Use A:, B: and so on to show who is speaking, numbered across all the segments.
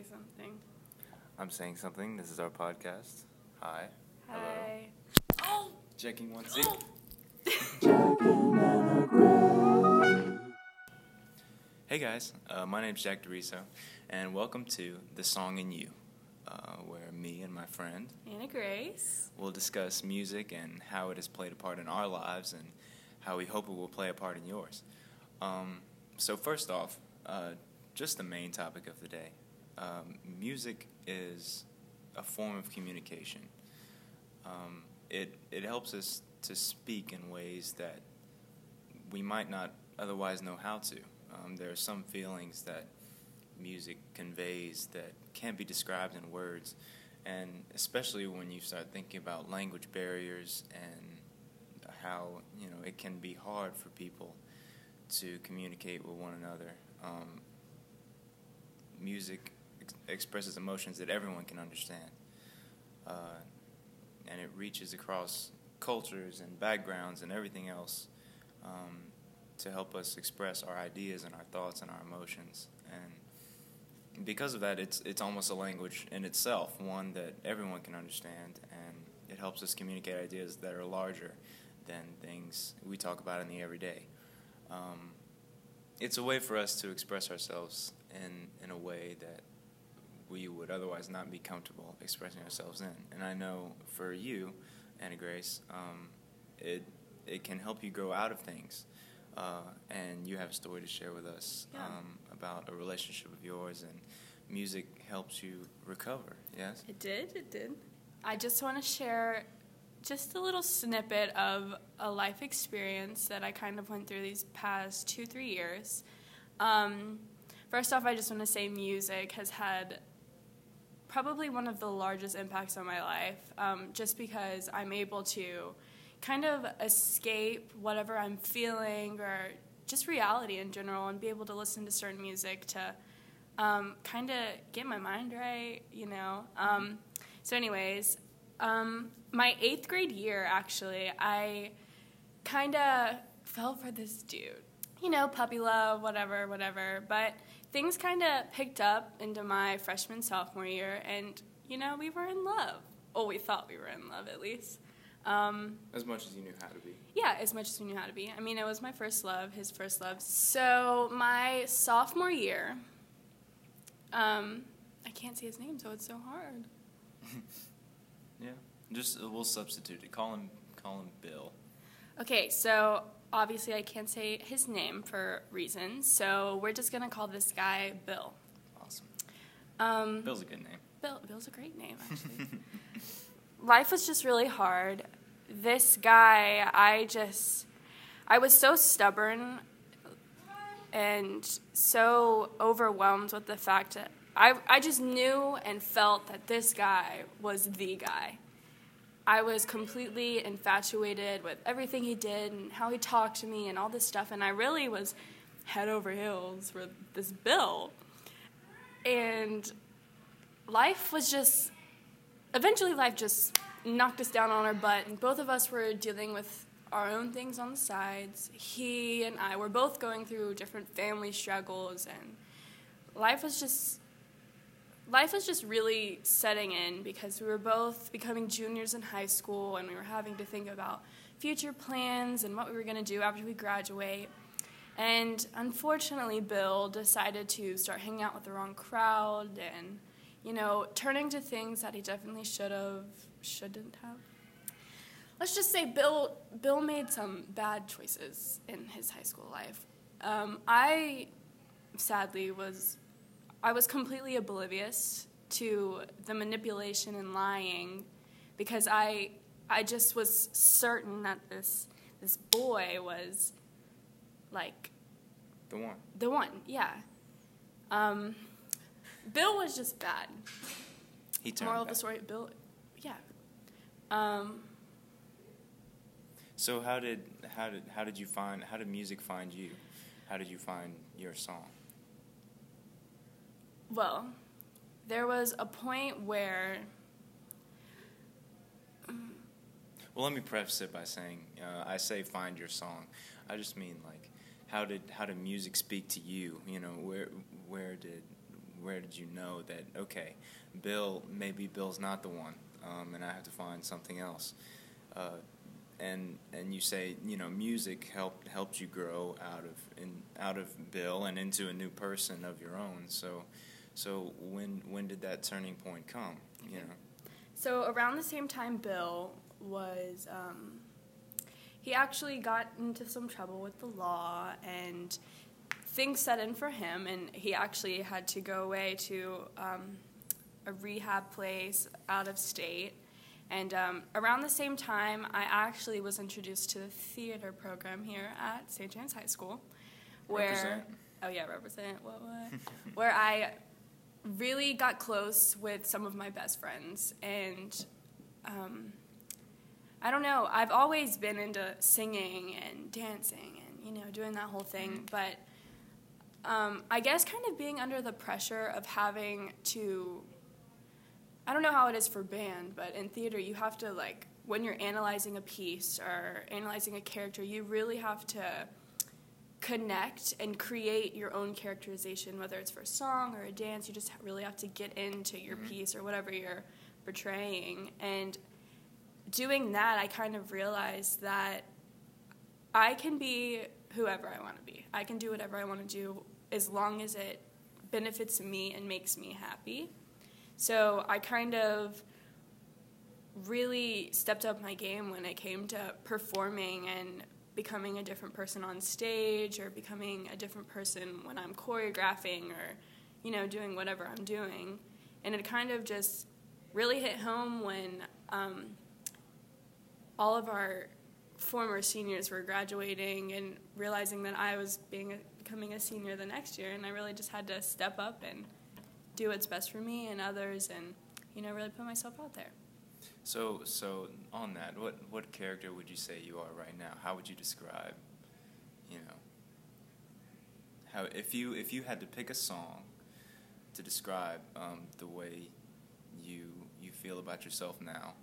A: say something.
B: I'm saying something. This is our podcast. Hi.
A: Hi.
B: Hello. Checking one. Hey guys, uh, my name's Jack DeRiso, and welcome to The Song in You, uh, where me and my friend
A: Anna Grace.
B: will discuss music and how it has played a part in our lives and how we hope it will play a part in yours. Um, so, first off, uh, just the main topic of the day um, music is a form of communication. Um, it, it helps us to speak in ways that we might not otherwise know how to. Um, there are some feelings that music conveys that can't be described in words, and especially when you start thinking about language barriers and how you know it can be hard for people to communicate with one another. Um, music expresses emotions that everyone can understand, uh, and it reaches across cultures and backgrounds and everything else um, to help us express our ideas and our thoughts and our emotions. And because of that, it's it's almost a language in itself, one that everyone can understand, and it helps us communicate ideas that are larger than things we talk about in the everyday. Um, it's a way for us to express ourselves in in a way that we would otherwise not be comfortable expressing ourselves in. And I know for you, Anna Grace, um, it it can help you grow out of things. Uh, and you have a story to share with us
A: Yeah.
B: um, about a relationship of yours, and music helps you recover. Yes.
A: It did, it did. I just want to share just a little snippet of a life experience that I kind of went through these past two, three years. Um, first off, I just want to say music has had probably one of the largest impacts on my life um, just because I'm able to kind of escape whatever I'm feeling or just reality in general and be able to listen to certain music to um, kind of get my mind right, you know. Um, so, anyways, um, my eighth grade year, actually, I kind of fell for this dude. You know, puppy love, whatever, whatever. But things kind of picked up into my freshman, sophomore year, and, you know, we were in love. Or we thought we were in love, at least. Um,
B: As much as you knew how to be.
A: yeah, as much as we knew how to be. I mean, it was my first love, his first love. So my sophomore year, um, I can't say his name, so it's so hard.
B: Yeah. Just we'll substitute it. Call him call him Bill.
A: Okay, so obviously I can't say his name for reasons, so we're just gonna call this guy Bill.
B: Awesome.
A: Um,
B: Bill's a good name.
A: Bill, Bill's a great name, actually. Life was just really hard. This guy, I just, I was so stubborn and so overwhelmed with the fact that I, I just knew and felt that this guy was the guy. I was completely infatuated with everything he did and how he talked to me and all this stuff, and I really was head over heels for this Bill. And life was just eventually life just knocked us down on our butt and both of us were dealing with our own things on the sides he and i were both going through different family struggles and life was just life was just really setting in because we were both becoming juniors in high school and we were having to think about future plans and what we were going to do after we graduate and unfortunately bill decided to start hanging out with the wrong crowd and you know, turning to things that he definitely should have, shouldn't have. Let's just say Bill Bill made some bad choices in his high school life. Um, I sadly was I was completely oblivious to the manipulation and lying because I I just was certain that this this boy was like
B: The one.
A: the one, yeah. Um, Bill was just bad.
B: He turned
A: Moral of the story, Bill, yeah. Um,
B: So how did how did how did you find how did music find you? How did you find your song?
A: Well, there was a point where,
B: Well, let me preface it by saying uh, I say find your song. I just mean like how did how did music speak to you? You know where where did where did you know that okay, Bill maybe Bill's not the one, um, and I have to find something else. Uh, and and you say you know music helped helped you grow out of in out of Bill and into a new person of your own. So so when when did that turning point come? You know.
A: So around the same time, Bill was um, he actually got into some trouble with the law and things set in for him, and he actually had to go away to um, a rehab place out of state. And um, around the same time, I actually was introduced to the theater program here at St. James High School, where
B: Represent.
A: oh yeah, represent what what, where I really got close with some of my best friends, and um, I don't know. I've always been into singing and dancing and you know doing that whole thing, but um, I guess kind of being under the pressure of having to. I don't know how it is for band, but in theater you have to like when you're analyzing a piece or analyzing a character, you really have to connect and create your own characterization, whether it's for a song or a dance. You just really have to get into your
B: Mhm.
A: piece or whatever you're portraying. And doing that, I kind of realized that I can be whoever I want to be. I can do whatever I want to do as long as it benefits me and makes me happy. So I kind of really stepped up my game when it came to performing and becoming a different person on stage or becoming a different person when I'm choreographing or you know doing whatever I'm doing and it kind of just really hit home when um, all of our former seniors were graduating and realizing that I was being a, becoming a senior the next year and I really just had to step up and do what's best for me and others and you know really put myself out there.
B: So so on that, what what character would you say you are right now? How would you describe, you know, how if you if you had to pick a song to describe um, the way you you feel about yourself now,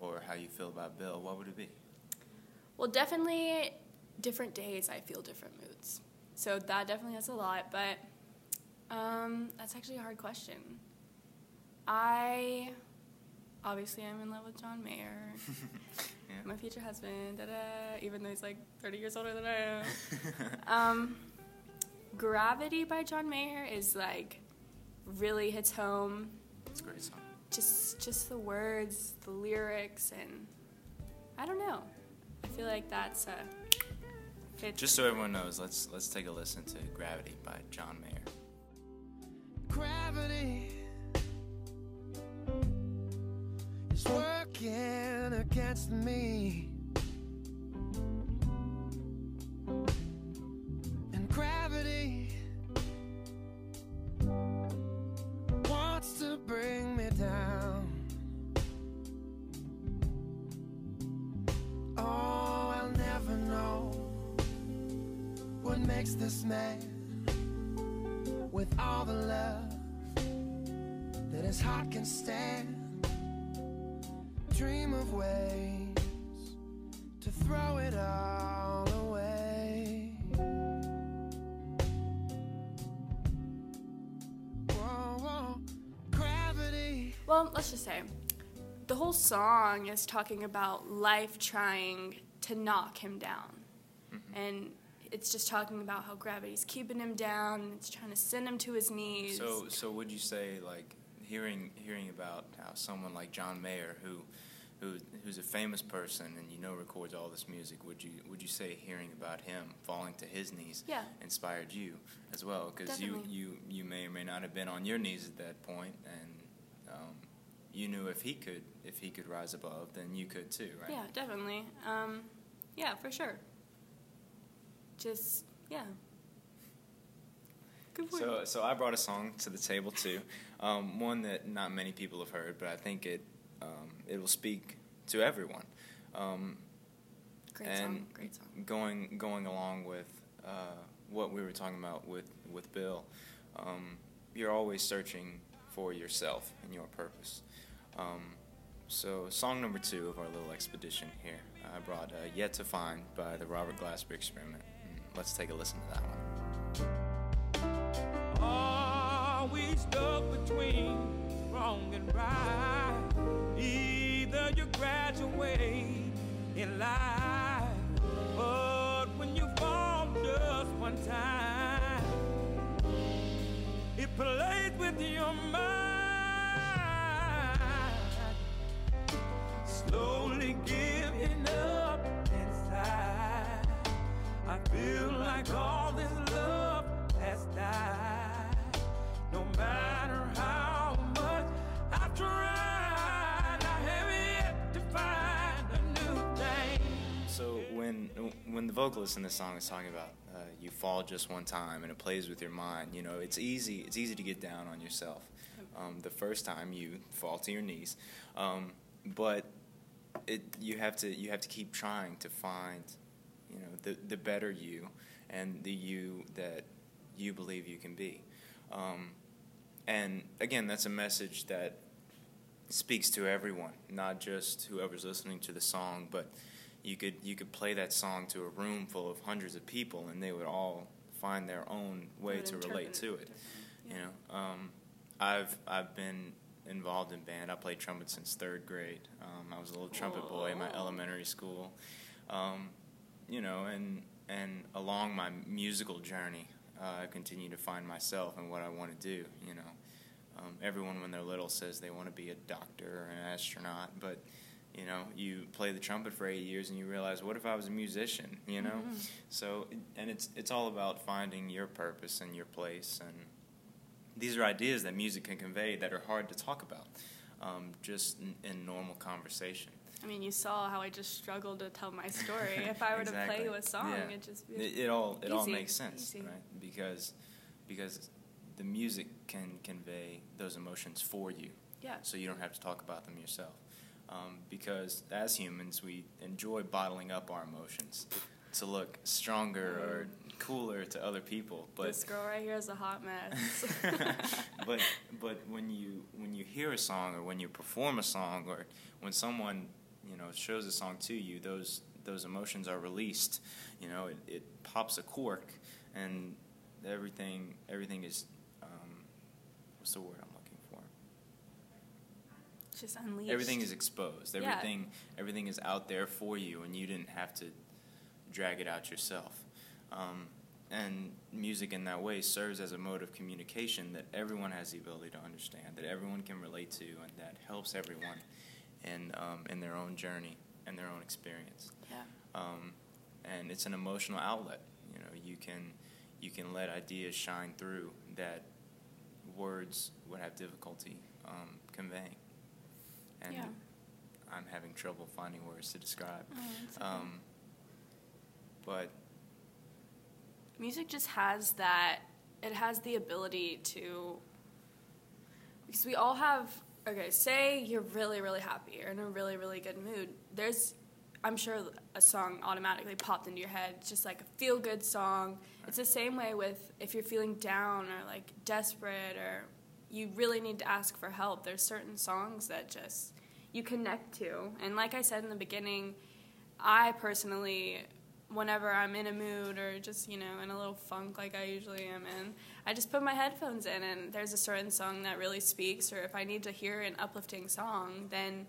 B: or how you feel about Bill, what would it be?
A: Well, definitely different days I feel different moods. So that definitely has a lot, but um, that's actually a hard question. I obviously I'm in love with John Mayer,
B: yeah.
A: my future husband, da-da, even though he's like 30 years older than I am. um, Gravity by John Mayer is like really hits home.
B: It's a great song.
A: Just just the words, the lyrics, and I don't know. I feel like that's uh, fits.
B: Just so everyone knows, let's let's take a listen to Gravity by John Mayer.
C: Gravity is working against me. And gravity wants to bring me down. Oh, I'll never know what makes this man with all the love that his heart can stand. Dream of ways to throw it all away. Whoa, whoa, gravity.
A: Well, let's just say the whole song is talking about life trying to knock him down. Mm-hmm. And it's just talking about how gravity's keeping him down and it's trying to send him to his knees.
B: So, so would you say like hearing hearing about how someone like John Mayer, who, who who's a famous person and you know records all this music, would you would you say hearing about him falling to his knees
A: Yeah.
B: inspired you as well? Because you, you you may or may not have been on your knees at that point, and um, you knew if he could if he could rise above, then you could too, right?
A: Yeah, definitely. Um, yeah, for sure. Just, yeah.
B: So, so I brought a song to the table too, um, one that not many people have heard, but I think it um, it will speak to everyone. Um,
A: great
B: and
A: song. Great song.
B: going going along with uh, what we were talking about with with Bill, um, you're always searching for yourself and your purpose. Um, so, song number two of our little expedition here, I brought uh, "Yet to Find" by the Robert Glasper Experiment. Mm, Let's take a listen to that one.
C: Oh, we stuck between wrong and right. Either you graduate in life, but when you fall just one time, it plays with your mind. Slowly giving up inside. I feel like all
B: vocalist in this song is talking about uh, you fall just one time and it plays with your mind, you know, it's easy it's easy to get down on yourself. Um, the first time you fall to your knees, um, but it you have to you have to keep trying to find you know the the better you and the you that you believe you can be. Um, and again, that's a message that speaks to everyone, not just whoever's listening to the song, but you could you could play that song to a room full of hundreds of people, and they would all find their own way to relate
A: it
B: to it.
A: differently.
B: You know, um, I've I've been involved in band. I played trumpet since third grade. Um, I was a little trumpet boy in my elementary school. Um, you know, and and along my musical journey, uh, I continue to find myself and what I want to do. You know, um, everyone when they're little says they want to be a doctor or an astronaut, but you know, you play the trumpet for eight years and you realize, what if I was a musician? You know,
A: Mhm.
B: so and it's it's all about finding your purpose and your place, and these are ideas that music can convey that are hard to talk about, um, just in, in normal conversation.
A: I mean, you saw how I just struggled to tell my story. if I were to play you a song,
B: Yeah.
A: it'd just be
B: It, it all it all makes sense,
A: easy.
B: right? Because because the music can convey those emotions for you,
A: yeah.
B: so you don't have to talk about them yourself. Um, because as humans, we enjoy bottling up our emotions to look stronger or cooler to other people. But
A: this girl right here is a hot mess.
B: but but when you when you hear a song or when you perform a song or when someone you know shows a song to you, those those emotions are released. You know, it, it pops a cork, and everything everything is um, what's the word I'm?
A: Just unleashed.
B: Everything is exposed.
A: Yeah.
B: Everything everything is out there for you, and you didn't have to drag it out yourself. Um, and music in that way serves as a mode of communication that everyone has the ability to understand, that everyone can relate to, and that helps everyone in um, in their own journey and their own experience.
A: Yeah.
B: Um, and it's an emotional outlet. You know, you can you can let ideas shine through that words would have difficulty um, conveying. And
A: Yeah.
B: I'm having trouble finding words to describe.
A: Oh.
B: Um, but
A: music just has that it has the ability to because we all have okay say you're really really happy or in a really really good mood there's i'm sure a song automatically popped into your head it's just like a feel good song it's the same way with if you're feeling down or like desperate or you really need to ask for help. There's certain songs that just you connect to. And like i said in the beginning i personally whenever I'm in a mood or just, you know, in a little funk like I usually am in, I just put my headphones in. And there's a certain song that really speaks, or if I need to hear an uplifting song, then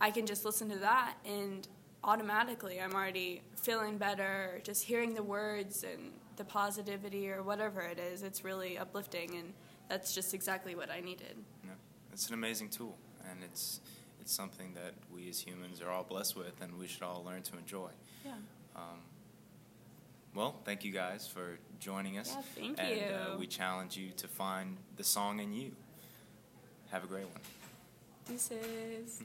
A: I can just listen to that and automatically I'm already feeling better, just hearing the words and the positivity or whatever it is. It's really uplifting. And that's just exactly what I needed.
B: you know, it's an amazing tool, and it's it's something that we as humans are all blessed with, and we should all learn to enjoy.
A: Yeah.
B: Um, well, thank you guys for joining us.
A: Yeah, thank
B: and,
A: you.
B: uh, we challenge you to find the song in you. Have a great one.
A: Deuces.